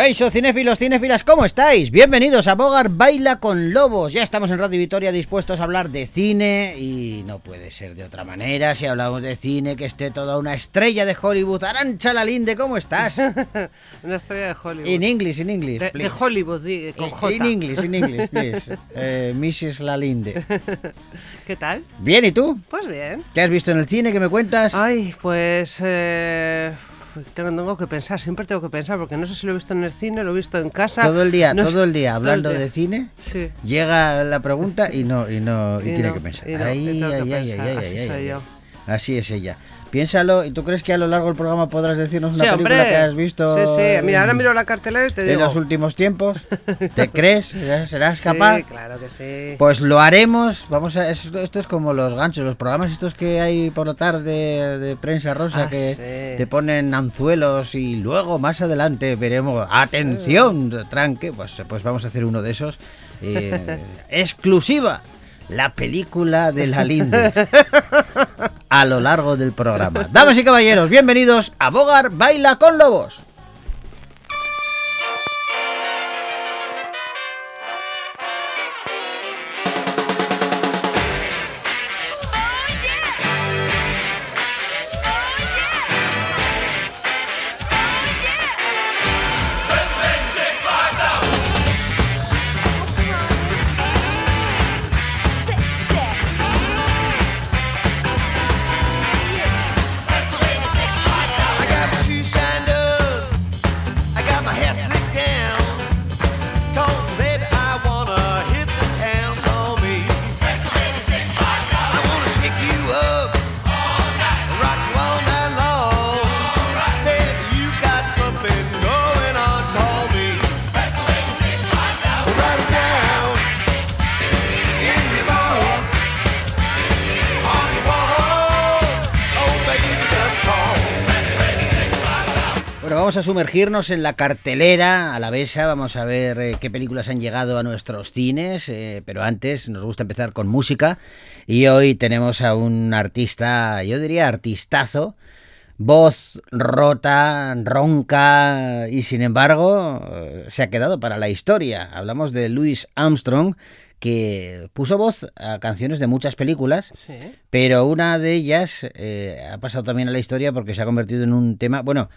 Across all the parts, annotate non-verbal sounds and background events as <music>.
Kaiso, cinéfilos, cinéfilas, ¿cómo estáis? Bienvenidos a Bogar Baila con Lobos. Ya estamos en Radio Vitoria dispuestos a hablar de cine y no puede ser de otra manera si hablamos de cine que esté toda una estrella de Hollywood. Arancha Lalinde, ¿cómo estás? <laughs> una estrella de Hollywood. In English, in English. De, de Hollywood, di, con J. In English, in English, please. <laughs> Eh, Mrs. Lalinde. <laughs> ¿Qué tal? Bien, ¿y tú? Pues bien. ¿Qué has visto en el cine? ¿Qué me cuentas? Ay, pues... Eh tengo que pensar, siempre tengo que pensar, porque no sé si lo he visto en el cine, lo he visto en casa. Todo el día, todo el día hablando de cine, llega la pregunta y no, y no, y, tiene que pensar. ahí, ahí, ahí, Así es ella. Piénsalo, ¿y tú crees que a lo largo del programa podrás decirnos una película que has visto? Sí, sí, mira, ahora miro la cartelera y te digo. En los últimos tiempos, <laughs> ¿te crees? ¿Serás capaz? Sí, claro que sí. Pues lo haremos, vamos a, esto, es como los ganchos, los programas estos que hay por la tarde de prensa rosa ah, que te ponen anzuelos y luego más adelante veremos, atención, tranque, pues, pues vamos a hacer uno de esos. Eh, <laughs> exclusiva la película de la Linde a lo largo del programa. Damas y caballeros, bienvenidos a Bogar Baila con Lobos. Sumergirnos en la cartelera a la besa, vamos a ver eh, qué películas han llegado a nuestros cines, eh, pero antes nos gusta empezar con música y hoy tenemos a un artista, yo diría artistazo, voz rota, ronca y sin embargo eh, se ha quedado para la historia. Hablamos de Louis Armstrong que puso voz a canciones de muchas películas, pero una de ellas ha pasado también a la historia porque se ha convertido en un tema, bueno,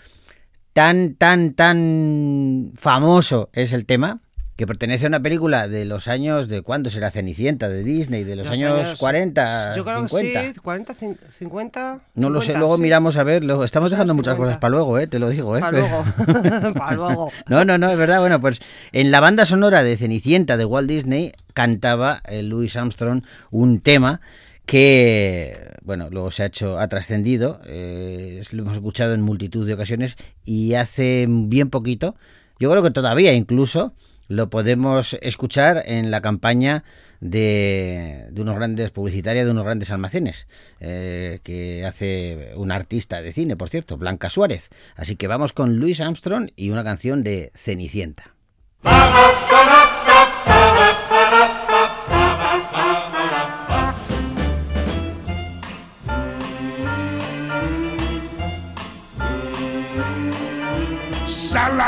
tan, tan, tan famoso es el tema que pertenece a una película de los años de cuándo será Cenicienta de Disney de los, años, 40 yo creo 50 que sí, 40 50 no lo sé luego miramos a ver luego estamos dejando muchas cosas para luego eh te lo digo eh. Para luego <laughs> <laughs> para luego. No no no es verdad bueno pues en la banda sonora de Cenicienta de Walt Disney cantaba eh, Louis Armstrong un tema que bueno luego se ha hecho ha trascendido eh, lo hemos escuchado en multitud de ocasiones y hace bien poquito yo creo que todavía incluso lo podemos escuchar en la campaña de, de unos grandes publicitarias de unos grandes almacenes eh, que hace un artista de cine por cierto Blanca Suárez. Así que vamos con Louis Armstrong y una canción de Cenicienta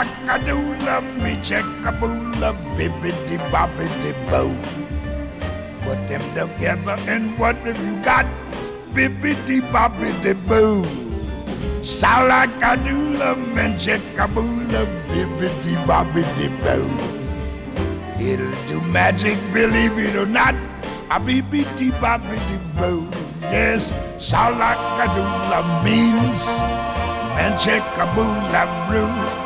Salakadoola, me checkaboola, bibbidi bobbidi boo. Put them together and what have you got? Bibbidi bobbidi boo. Salakadoola, me checkaboola, bibbidi bobbidi boo. It'll do magic, believe it or not. A bibbidi bobbidi boo. Yes, salakadoola means manchekaboola roo.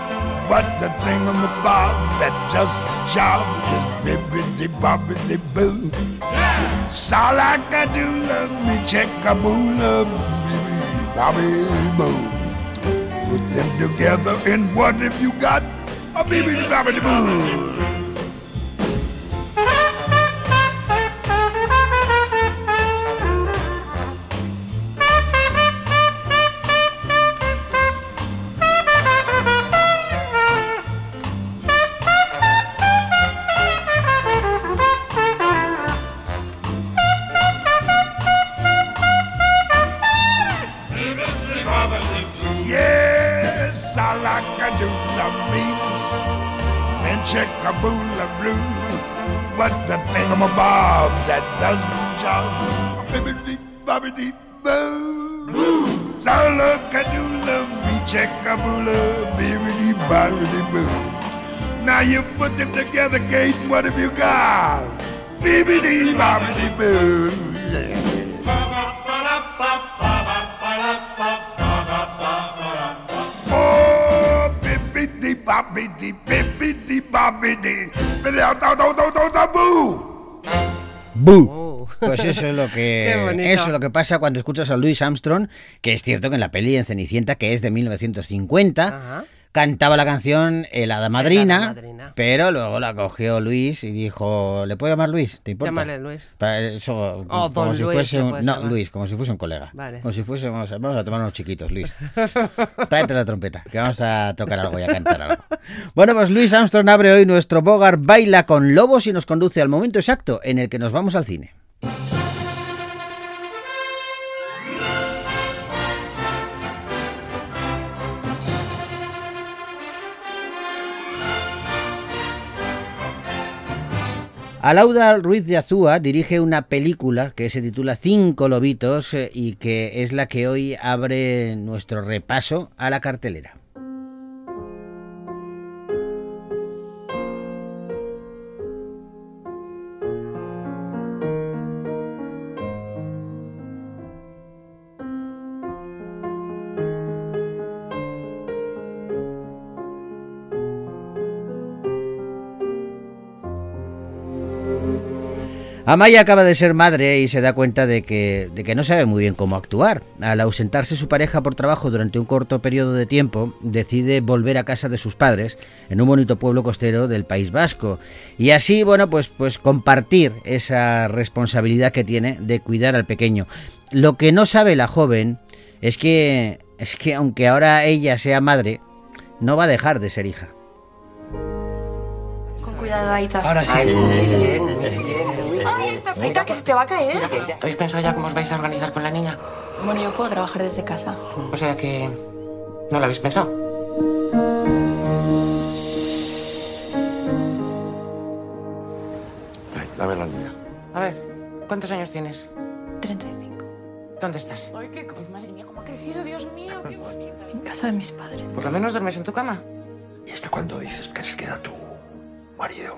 But the thing on the bob that just the job is bibbidi bobbidi boo. Yeah. So like I do love me, check a boo love bobby boo. Put them together and what have you got? A bibbidi bobbidi boo. Now you put them together, Kate, what have you got? Bibbidi bobbidi boo. Oh, bibbidi bobbidi, bibbidi bobbidi, bibbidi boo. ¡Bu! Oh. Pues eso es lo que <laughs> eso es lo que pasa cuando escuchas a Louis Armstrong, que es cierto que en la peli en Cenicienta, que es de 1950, Ajá. Cantaba la canción El Hada Madrina, El Hada Madrina. pero luego la cogió Luis y dijo, ¿le puedo llamar Luis? ¿Te importa? Llámale Luis. Para eso, Oh, como si Luis, fuese un, no, llamar. Luis, como si fuese un colega. Vale. Como si fuésemos, vamos a tomar unos chiquitos, Luis. <laughs> Tráete la trompeta, que vamos a tocar algo y a cantar algo. Bueno, pues Luis Armstrong abre hoy nuestro Bogart Baila con Lobos y nos conduce al momento exacto en el que nos vamos al cine. Alauda Ruiz de Azúa dirige una película que se titula Cinco Lobitos eh, y que es la que hoy abre nuestro repaso a la cartelera. Amaya acaba de ser madre y se da cuenta de que, de que no sabe muy bien cómo actuar. Al ausentarse su pareja por trabajo durante un corto periodo de tiempo, decide volver a casa de sus padres en un bonito pueblo costero del País Vasco. Y así, bueno, pues, pues compartir esa responsabilidad que tiene de cuidar al pequeño. Lo que no sabe la joven es que, es que aunque ahora ella sea madre, no va a dejar de ser hija. Con cuidado, Aita. Ahora sí. Ay, Aita, que se te va a caer. ¿Habéis pensado ya cómo os vais a organizar con la niña? Bueno, yo puedo trabajar desde casa. O sea que... ¿No lo habéis pensado? Dame la niña. A ver, ¿cuántos años tienes? 35. ¿Dónde estás? Ay, qué... Ay, madre mía, cómo ha crecido, Dios mío, qué bonita. En casa de mis padres. Por lo menos duermes en tu cama. ¿Y este cuando dices que se queda tu marido?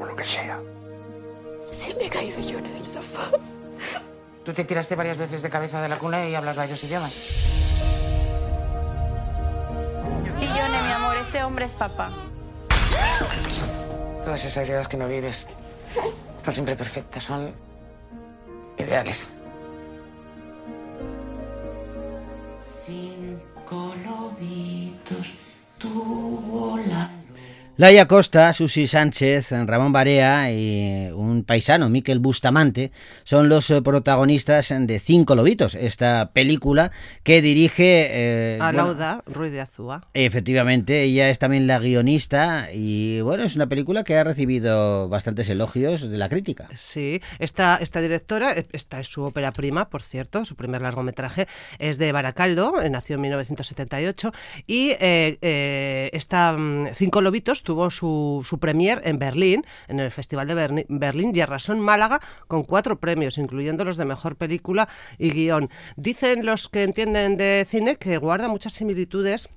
O lo que sea. Se me ha caído yo en el sofá. Tú te tiraste varias veces de cabeza de la cuna y hablas varios idiomas. Sí, Yone, mi amor, este hombre es papá. Todas esas vidas que no vives son siempre perfectas, son ideales. Laia Costa, Susi Sánchez, Ramón Barea y un paisano, Miquel Bustamante, son los eh, protagonistas de Cinco Lobitos, esta película que dirige... eh, bueno, Alauda Ruiz de Azúa. Efectivamente, ella es también la guionista y bueno, es una película que ha recibido bastantes elogios de la crítica. Sí, esta, esta directora, eh, esta es su ópera prima, por cierto, su primer largometraje es de Baracaldo, eh, nació en 1978, y eh, eh, esta mm, Cinco Lobitos tuvo su, su premier en Berlín, en el Festival de Berlín, y arrasó en Málaga con cuatro premios, incluyendo los de Mejor Película y Guión. Dicen los que entienden de cine que guarda muchas similitudes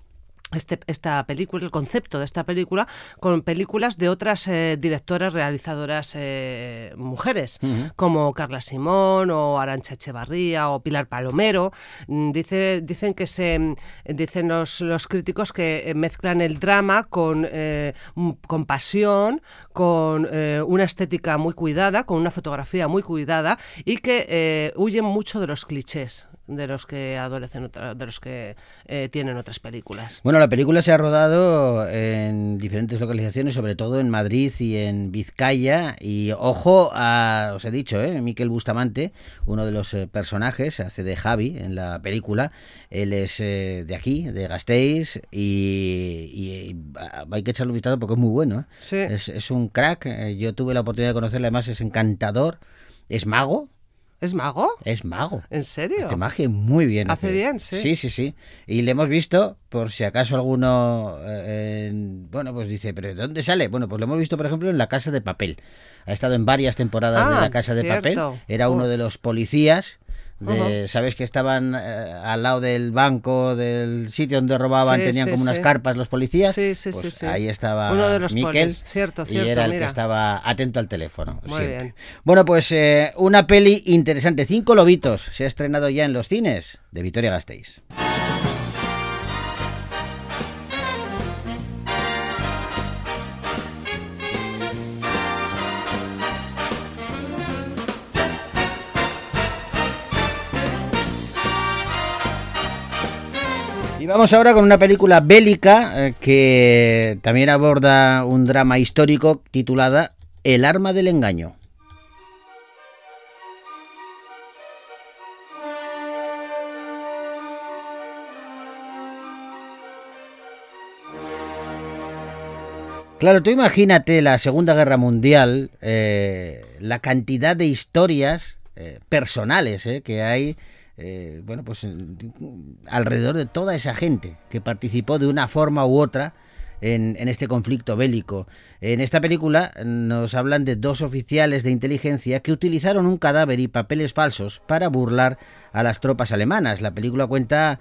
este- esta película, el concepto de esta película, con películas de otras eh, directoras realizadoras eh, mujeres, como Carla Simón o Arancha Echevarría o Pilar Palomero. Mm, Dice, dicen que se dicen los, los críticos que eh, mezclan el drama con, eh, con pasión, con eh, una estética muy cuidada, con una fotografía muy cuidada y que eh, huyen mucho de los clichés de los que adolecen otra- de los que eh, tienen otras películas. Bueno, la película se ha rodado en diferentes localizaciones, sobre todo en Madrid y en Vizcaya. Y ojo, a, os he dicho, ¿eh? Miquel Bustamante, uno de los eh, personajes, hace de Javi en la película. Él es eh, de aquí, de Gasteiz, y, y, ah, hay que echarle un vistazo porque es muy bueno. ¿eh? Sí. Es, es un crack. eh, Yo tuve la oportunidad de conocerle, además es encantador, es mago. ¿Es mago? Es mago. ¿En serio? Hace magia muy bien. Hace bien, sí. Sí, sí, sí. Y le hemos visto, por si acaso alguno, eh, en- bueno, pues dice, ¿pero de dónde sale? Bueno, pues lo hemos visto, por ejemplo, en La Casa de Papel. Ha estado en varias temporadas de Ah, La Casa de cierto. Papel. Era uno de los policías. De, ¿Sabes que estaban eh, al lado del banco, del sitio donde robaban? Sí, tenían sí, como unas carpas los policías. Sí, sí, Pues. Ahí estaba Uno de los Miquel. Cierto, Y era el que estaba atento al teléfono. Muy siempre. bien. Bueno, pues eh, una peli interesante. Cinco lobitos. Se ha estrenado ya en los cines de Vitoria Gasteiz. Y vamos ahora con una película bélica eh, que también aborda un drama histórico titulada El arma del engaño. Claro, tú imagínate la Segunda Guerra Mundial, eh, la cantidad de historias eh, personales eh, que hay, eh, bueno, pues alrededor de toda esa gente que participó de una forma u otra en, este conflicto bélico. En esta película nos hablan de dos oficiales de inteligencia que utilizaron un cadáver y papeles falsos para burlar a las tropas alemanas. La película cuenta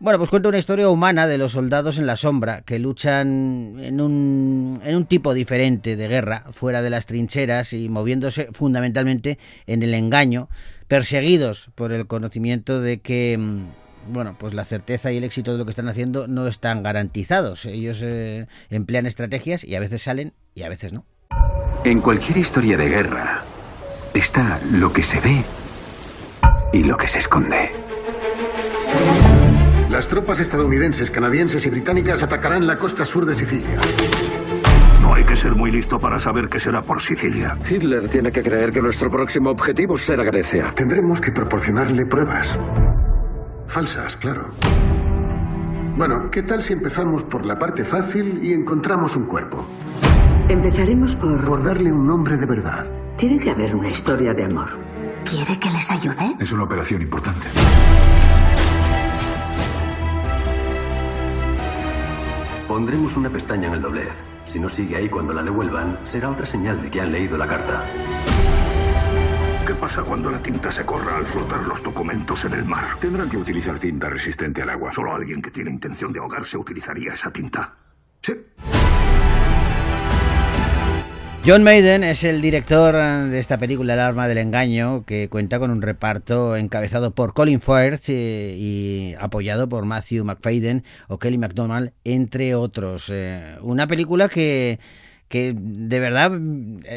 bueno, pues cuenta una historia humana de los soldados en la sombra que luchan en un, en un tipo diferente de guerra, fuera de las trincheras y moviéndose fundamentalmente en el engaño, perseguidos por el conocimiento de que, mm, bueno, pues la certeza y el éxito de lo que están haciendo no están garantizados. Ellos eh, emplean estrategias y a veces salen y a veces no. En cualquier historia de guerra está lo que se ve y lo que se esconde. Las tropas estadounidenses, canadienses y británicas atacarán la costa sur de Sicilia. No hay que ser muy listo para saber que será por Sicilia. Hitler tiene que creer que nuestro próximo objetivo será Grecia. Tendremos que proporcionarle pruebas. Falsas, claro. Bueno, ¿qué tal si empezamos por la parte fácil y encontramos un cuerpo? Empezaremos por... Por darle un nombre de verdad. Tiene que haber una historia de amor. ¿Quiere que les ayude? Es una operación importante. Pondremos una pestaña en el doblez. Si no sigue ahí cuando la devuelvan, será otra señal de que han leído la carta. ¿Qué pasa cuando la tinta se corra al flotar los documentos en el mar? Tendrán que utilizar cinta resistente al agua. Solo alguien que tiene intención de ahogarse utilizaría esa tinta. Sí. John Maiden es el director eh, de esta película El arma del engaño, que cuenta con un reparto encabezado por Colin Firth eh, y apoyado por Matthew McFadden o Kelly MacDonald, entre otros. Eh, una película que que de verdad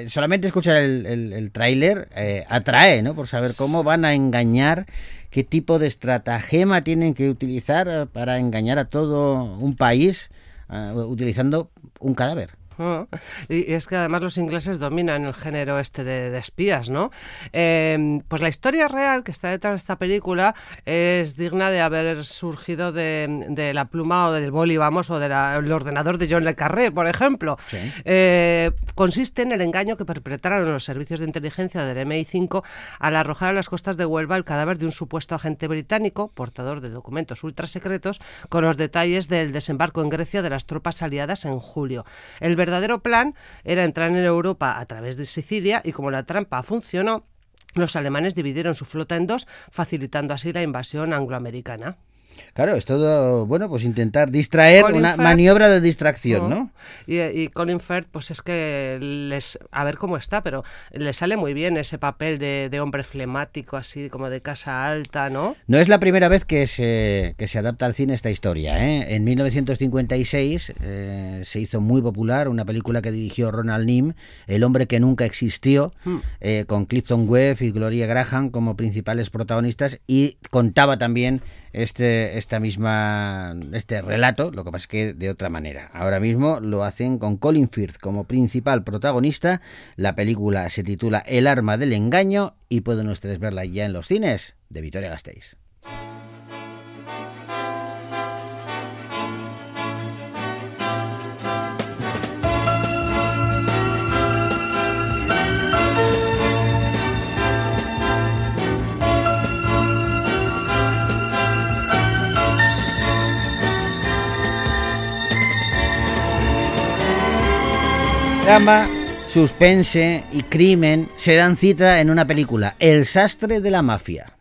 solamente escuchar el, el, tráiler atrae, ¿no? Por saber cómo van a engañar, qué tipo de estratagema tienen que utilizar para engañar a todo un país utilizando un cadáver. <laughs> Y es que además los ingleses dominan el género este de, de espías, ¿no? Eh, pues la historia real que está detrás de esta película es digna de haber surgido de, de la pluma o del boli, vamos, o del ordenador de John Le Carré, por ejemplo. Sí. Eh, consiste en el engaño que perpetraron los servicios de inteligencia del MI5 al arrojar a las costas de Huelva el cadáver de un supuesto agente británico, portador de documentos ultrasecretos, con los detalles del desembarco en Grecia de las tropas aliadas en julio. El verdadero plan era entrar en Europa a través de Sicilia y como la trampa funcionó, los alemanes dividieron su flota en dos, facilitando así la invasión angloamericana. Claro, es todo, bueno, pues intentar distraer, Colin una Firth, maniobra de distracción, ¿no? Y, y, Colin Firth, pues es que les, a ver cómo está, pero le sale muy bien ese papel de, de, hombre flemático, así como de casa alta, ¿no? No es la primera vez que se, que se adapta al cine esta historia, ¿eh? En 1956 eh, se hizo muy popular una película que dirigió Ronald Nim, El hombre que nunca existió, Hmm. eh, con Clifton Webb y Gloria Graham como principales protagonistas y contaba también este, esta misma, este relato, lo que pasa es que de otra manera. Ahora mismo lo hacen con Colin Firth como principal protagonista. La película se titula El arma del engaño y pueden ustedes verla ya en los cines de Vitoria Gasteiz. Drama, suspense y crimen se dan cita en una película, El sastre de la mafia.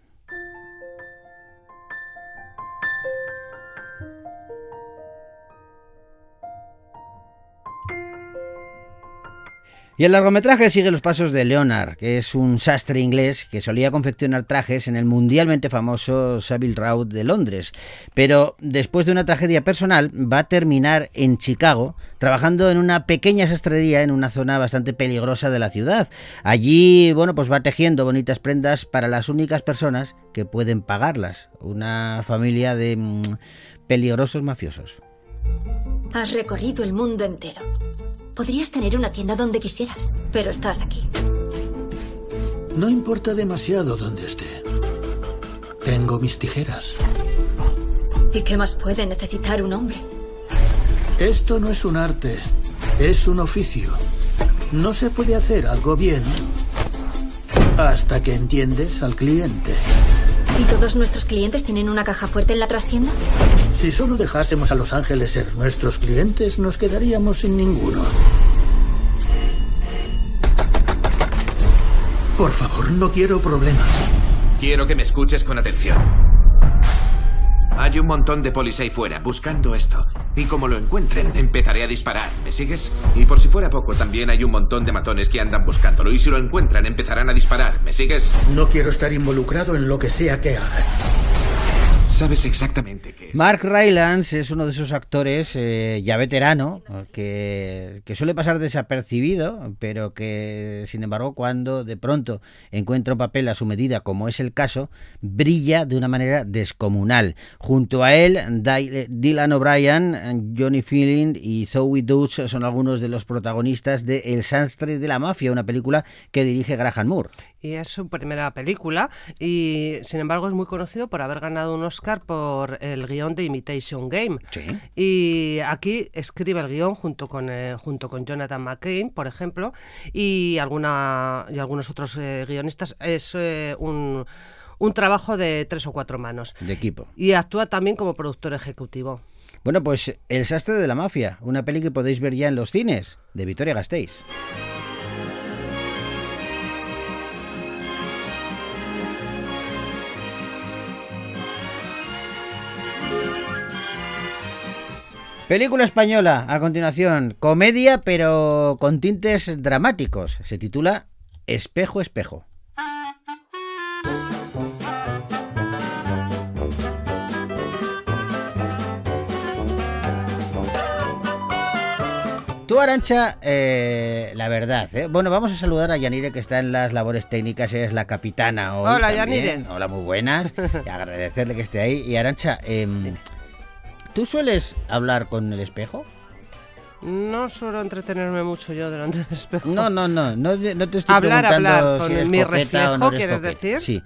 Y el largometraje sigue los pasos de Leonard, que es un sastre inglés que solía confeccionar trajes en el mundialmente famoso Savile Row de Londres. Pero después de una tragedia personal, va a terminar en Chicago, trabajando en una pequeña sastrería en una zona bastante peligrosa de la ciudad. Allí, bueno, pues va tejiendo bonitas prendas para las únicas personas que pueden pagarlas. Una familia de mm, peligrosos mafiosos. Has recorrido el mundo entero. Podrías tener una tienda donde quisieras, pero estás aquí. No importa demasiado dónde esté. Tengo mis tijeras. ¿Y qué más puede necesitar un hombre? Esto no es un arte, es un oficio. No se puede hacer algo bien hasta que entiendes al cliente. ¿Y todos nuestros clientes tienen una caja fuerte en la trastienda? Si solo dejásemos a Los Ángeles ser nuestros clientes, nos quedaríamos sin ninguno. Por favor, no quiero problemas. Quiero que me escuches con atención. Hay un montón de polis ahí fuera buscando esto. Y como lo encuentren, empezaré a disparar. ¿Me sigues? Y por si fuera poco, también hay un montón de matones que andan buscándolo. Y si lo encuentran, empezarán a disparar. ¿Me sigues? No quiero estar involucrado en lo que sea que hagan. Sabes exactamente qué. es. Mark Rylance es uno de esos actores eh, ya veterano que, suele pasar desapercibido, pero que sin embargo cuando de pronto encuentra un papel a su medida, como es el caso, brilla de una manera descomunal. Junto a él, Dy- Dylan O'Brien, Johnny Feeling y Zoe Dutch son algunos de los protagonistas de El sastre de la mafia, una película que dirige Graham Moore. Y es su primera película y sin embargo es muy conocido por haber ganado un Oscar por el guion de Imitation Game. Y aquí escribe el guion junto con, eh, junto con Jonathan McCain, por ejemplo, y, alguna, y algunos otros eh, guionistas. Es eh, un, un trabajo de tres o cuatro manos. De equipo. Y actúa también como productor ejecutivo. Bueno, pues El sastre de la mafia, una peli que podéis ver ya en los cines, de Victoria Gasteiz. Película española, a continuación, comedia pero con tintes dramáticos. Se titula Espejo, espejo. Tú, Arancha, eh, la verdad, ¿eh? Bueno, vamos a saludar a Yanire, que está en las labores técnicas, es la capitana hoy Hola, también. Yanire. Hola, muy buenas. Y <laughs> agradecerle que esté ahí. Y Arancha, em, ¿tú sueles hablar con el espejo? No suelo entretenerme mucho yo delante del espejo. No, no, no, no, te- no te estoy Hablar, preguntando hablar, con eres mi o reflejo, no eres ¿quieres decir? Sí,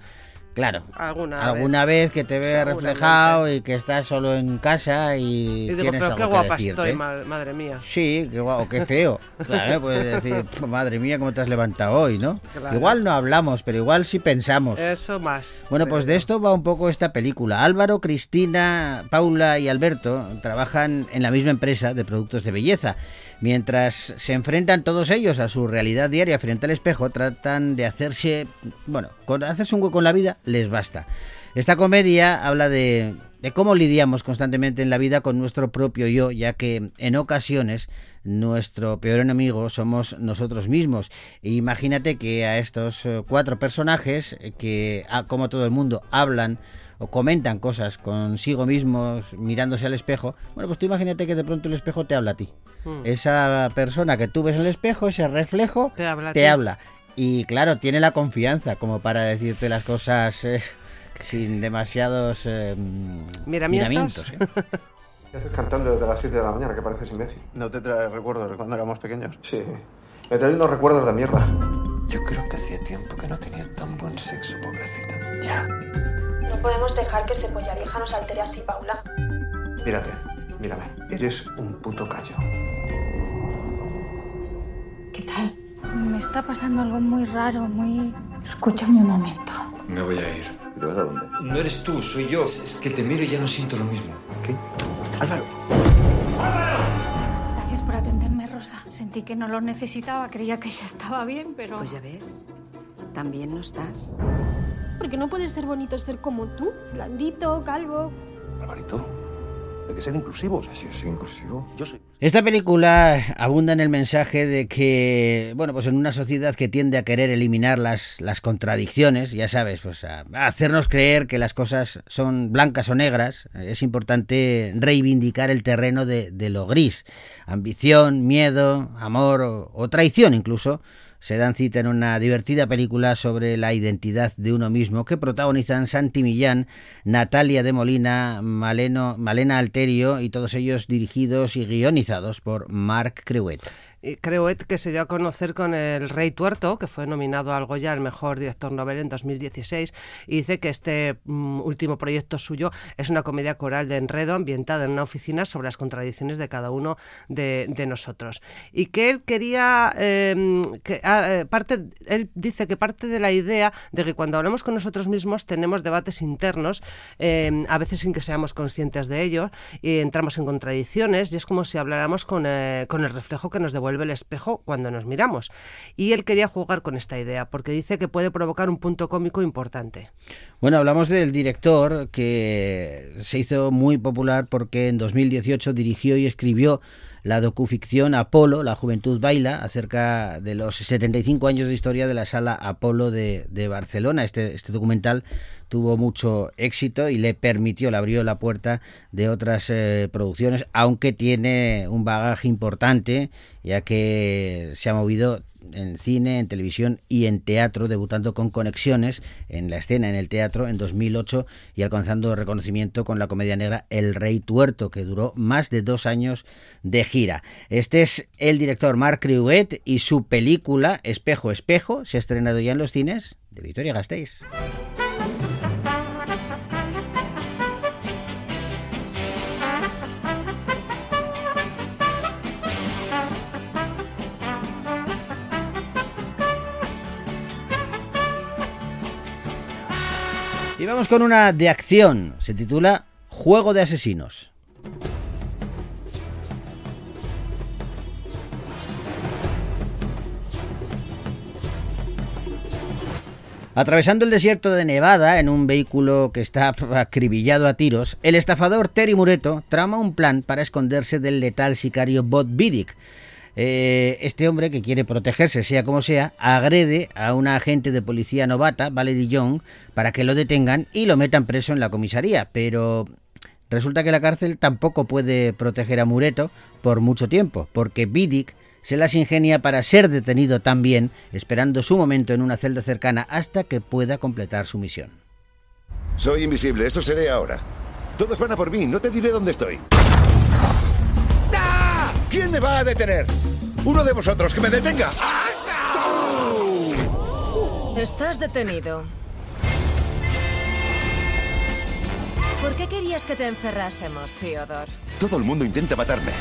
claro. Alguna, Alguna vez. que te Seguramente. reflejado y que estás solo en casa y, Y digo, tienes pero qué algo guapa estoy, ma- madre mía. Sí, qué guau, qué feo. <laughs> Claro, puedes decir, madre mía, cómo te has levantado hoy, ¿no? Claro. Igual no hablamos, pero igual sí pensamos. Eso más. Bueno, pues de esto va un poco esta película. Álvaro, Cristina, Paula y Alberto trabajan en la misma empresa de productos de belleza. Mientras se enfrentan todos ellos a su realidad diaria frente al espejo, tratan de hacerse, bueno, con hacerse un hueco en la vida les basta. Esta comedia habla de, de cómo lidiamos constantemente en la vida con nuestro propio yo, ya que en ocasiones nuestro peor enemigo somos nosotros mismos. E imagínate que a estos eh, cuatro personajes eh, que, ah, como todo el mundo, hablan o comentan cosas consigo mismos mirándose al espejo, bueno, pues tú imagínate que de pronto el espejo te habla a ti. Mm. Esa persona que tú ves en el espejo, ese reflejo, Te habla te habla. Y claro, tiene la confianza como para decirte las cosas eh, sin demasiados eh, Miramientos. miramientos, ¿eh? <laughs> ¿Qué haces cantando desde las 7 de la mañana? Que pareces imbécil. ¿No te traes recuerdos de cuando éramos pequeños? Sí. Me traes unos recuerdos de mierda. Yo creo que hacía tiempo que no tenía tan buen sexo, pobrecita. Ya. No podemos dejar que ese polla vieja nos altere así, Paula. Mírate, mírame. Eres un puto callo. ¿Qué tal? Me está pasando algo muy raro, muy... Escúchame un momento. Me voy a ir. ¿Te vas a dónde? No eres tú, soy yo. Es que te miro y ya no siento lo mismo. ¿Qué? Álvaro. Gracias por atenderme, Rosa. Sentí que no lo necesitaba, creía que ya estaba bien, pero... Pues ya ves, también no estás. Porque no puede ser bonito ser como tú, blandito, calvo. Alvarito, hay que ser inclusivos. Sí, sí, inclusivo. Yo soy. Esta película abunda en el mensaje de que, bueno, pues en una sociedad que tiende a querer eliminar las, las contradicciones, ya sabes, pues a, a hacernos creer que las cosas son blancas o negras, es importante reivindicar el terreno de, de lo gris. Ambición, miedo, amor o, o traición incluso se dan cita en una divertida película sobre la identidad de uno mismo que protagonizan Santi Millán, Natalia de Molina, Malena Alterio y todos ellos dirigidos y guionizados por Marc Creuet. Y Creuet que se dio a conocer con El Rey Tuerto, que fue nominado al Goya al mejor director novel en 2016, y dice que este mm, último proyecto suyo es una comedia coral de enredo ambientada en una oficina sobre las contradicciones de cada uno de, de nosotros. Y que él quería, eh, que ah, eh, parte, él dice que parte de la idea de que cuando hablamos con nosotros mismos tenemos debates internos, eh, a veces sin que seamos conscientes de ello, y entramos en contradicciones, y es como si habláramos con, eh, con el reflejo que nos devuelve el espejo cuando nos miramos. Y él quería jugar con esta idea, porque dice que puede provocar un punto cómico importante. Bueno, hablamos del director que se hizo muy popular porque en 2018 dirigió y escribió la docuficción Apolo, La Juventud Baila, acerca de los 75 años de historia de la sala Apolo de, de Barcelona. Este, este, documental tuvo mucho éxito y le permitió, le abrió la puerta de otras eh, producciones, aunque tiene un bagaje importante, ya que se ha movido en cine, en televisión y en teatro, debutando con Conexiones en la escena en el teatro en 2008 y alcanzando reconocimiento con la comedia negra El Rey Tuerto, que duró más de dos años de gira. Este es el director Marc Creuet y su película Espejo, Espejo, se ha estrenado ya en los cines de Victoria Gasteiz. Y vamos con una de acción. Se titula Juego de Asesinos. Atravesando el desierto de Nevada en un vehículo que está <laughs> acribillado a tiros, el estafador Terry Mureto trama un plan para esconderse del letal sicario Bob Vidic. Eh, este hombre que quiere protegerse, sea como sea, agrede a una agente de policía novata, Valerie Young, para que lo detengan y lo metan preso en la comisaría. Pero resulta que la cárcel tampoco puede proteger a Mureto por mucho tiempo, porque Vidic se las ingenia para ser detenido también, esperando su momento en una celda cercana hasta que pueda completar su misión. Soy invisible, eso seré ahora. Todos van a por mí, no te diré dónde estoy. ¿Quién me va a detener? Uno de vosotros, que me detenga. Estás detenido. ¿Por qué querías que te encerrásemos, Theodore? Todo el mundo intenta matarme.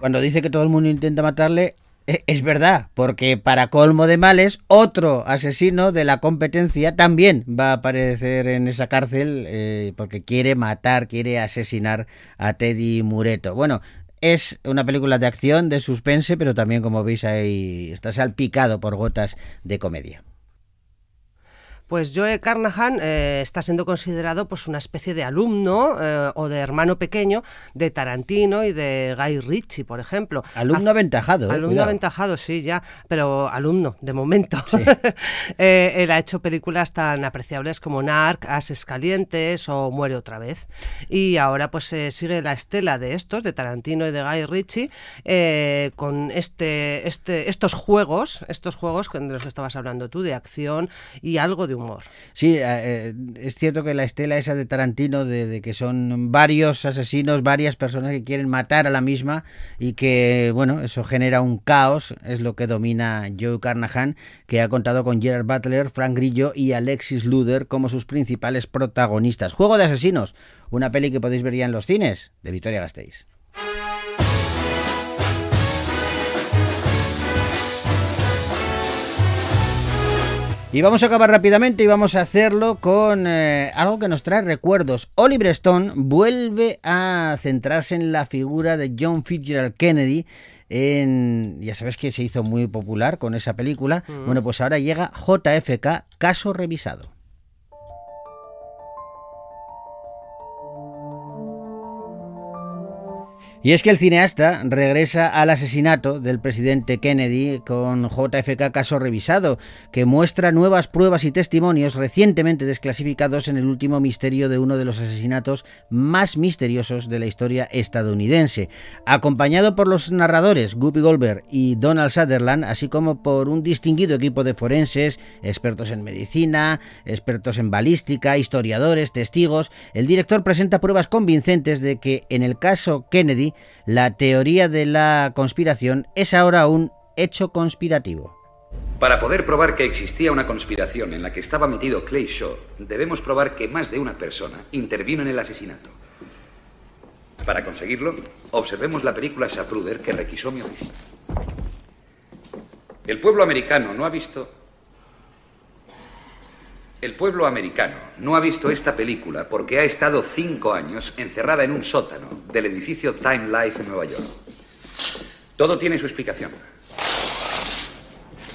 Cuando dice que todo el mundo intenta matarle, es verdad, porque para colmo de males, otro asesino de la competencia también va a aparecer en esa cárcel eh, porque quiere matar, quiere asesinar a Teddy Mureto. Bueno, es una película de acción, de suspense, pero también, como veis, ahí está salpicado por gotas de comedia. Pues Joe Carnahan eh, está siendo considerado pues una especie de alumno eh, o de hermano pequeño de Tarantino y de Guy Ritchie, por ejemplo. Alumno Hace, aventajado. Eh, alumno cuidado. aventajado, sí, ya, pero alumno, de momento. Sí. <laughs> eh, él ha hecho películas tan apreciables como Narc, Ases Calientes o Muere otra vez. Y ahora pues sigue la estela de estos, de Tarantino y de Guy Ritchie, con este, este, estos juegos, estos juegos de los que estabas hablando tú, de acción y algo de Sí, eh, es cierto que la estela esa de Tarantino, de, de, que son varios asesinos, varias personas que quieren matar a la misma y que, bueno, eso genera un caos, es lo que domina Joe Carnahan, que ha contado con Gerard Butler, Frank Grillo y Alexis Luder como sus principales protagonistas. Juego de Asesinos, una peli que podéis ver ya en los cines de Victoria Gasteiz. Y vamos a acabar rápidamente y vamos a hacerlo con eh, algo que nos trae recuerdos. Oliver Stone vuelve a centrarse en la figura de John Fitzgerald Kennedy. En, ya sabes que se hizo muy popular con esa película. Mm. Bueno, pues ahora llega JFK, caso revisado. Y es que el cineasta regresa al asesinato del presidente Kennedy con JFK Caso Revisado, que muestra nuevas pruebas y testimonios recientemente desclasificados en el último misterio de uno de los asesinatos más misteriosos de la historia estadounidense, acompañado por los narradores Guppy Goldberg y Donald Sutherland, así como por un distinguido equipo de forenses, expertos en medicina, expertos en balística, historiadores, testigos. El director presenta pruebas convincentes de que en el caso Kennedy la teoría de la conspiración es ahora un hecho conspirativo. Para poder probar que existía una conspiración en la que estaba metido Clay Shaw, debemos probar que más de una persona intervino en el asesinato. Para conseguirlo, observemos la película Sapruder que requisó mi oficina. El pueblo americano no ha visto el pueblo americano no ha visto esta película porque ha estado cinco años encerrada en un sótano del edificio Time Life en Nueva York. Todo tiene su explicación.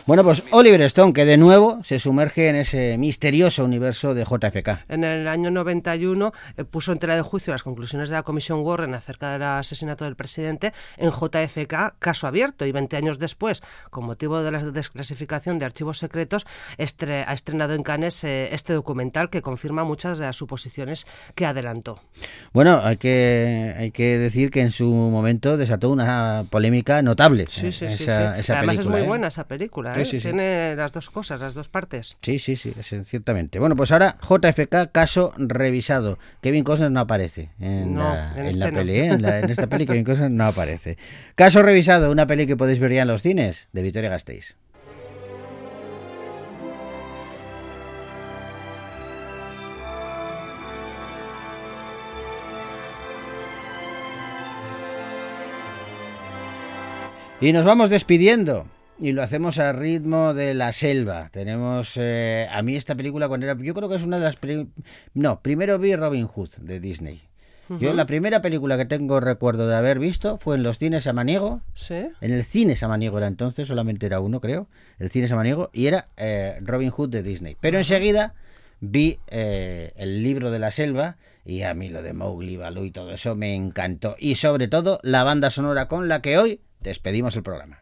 Bueno, pues Oliver Stone, que de nuevo se sumerge en ese misterioso universo de JFK. En el año 91 eh, puso en tela de juicio las conclusiones de la Comisión Warren acerca del asesinato del presidente en JFK, caso abierto, y 20 años después, con motivo de la desclasificación de archivos secretos, estre ha estrenado en Cannes eh, este documental que confirma muchas de las suposiciones que adelantó. Bueno, hay que, hay que decir que en su momento desató una polémica notable. Sí, sí, esa, sí, esa Además película, es muy ¿eh? buena esa película. Sí, ¿eh? sí, sí. Tiene las dos cosas, las dos partes. Sí, sí, sí, ciertamente. Bueno, pues ahora JFK, caso revisado. Kevin Costner no aparece en No, la, en en este la no. peli, ¿eh? en, la- en esta peli <laughs> Kevin Costner no aparece. Caso revisado, una peli que podéis ver ya en los cines, de Victoria Gasteiz. Y nos vamos despidiendo. Y lo hacemos a ritmo de la selva. Tenemos eh, a mí esta película cuando era... Yo creo que es una de las... peli- No, primero vi Robin Hood de Disney. Yo la primera película que tengo recuerdo de haber visto fue en los cines Samaniego. Sí. En el cine Samaniego era entonces, solamente era uno creo. El cine Samaniego. Y era eh, Robin Hood de Disney. Pero enseguida vi eh, el libro de la selva y a mí lo de Mowgli, Baloo y todo eso me encantó. Y sobre todo la banda sonora con la que hoy despedimos el programa.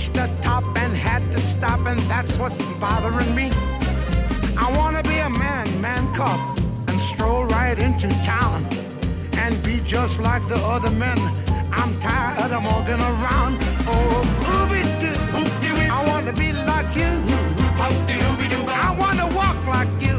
reached the top and had to stop, and that's what's bothering me. I wanna be a man, man cub, and stroll right into town and be just like the other men. I'm tired of walking around. Oh, ooby doo, I wanna be like you. I wanna walk like you,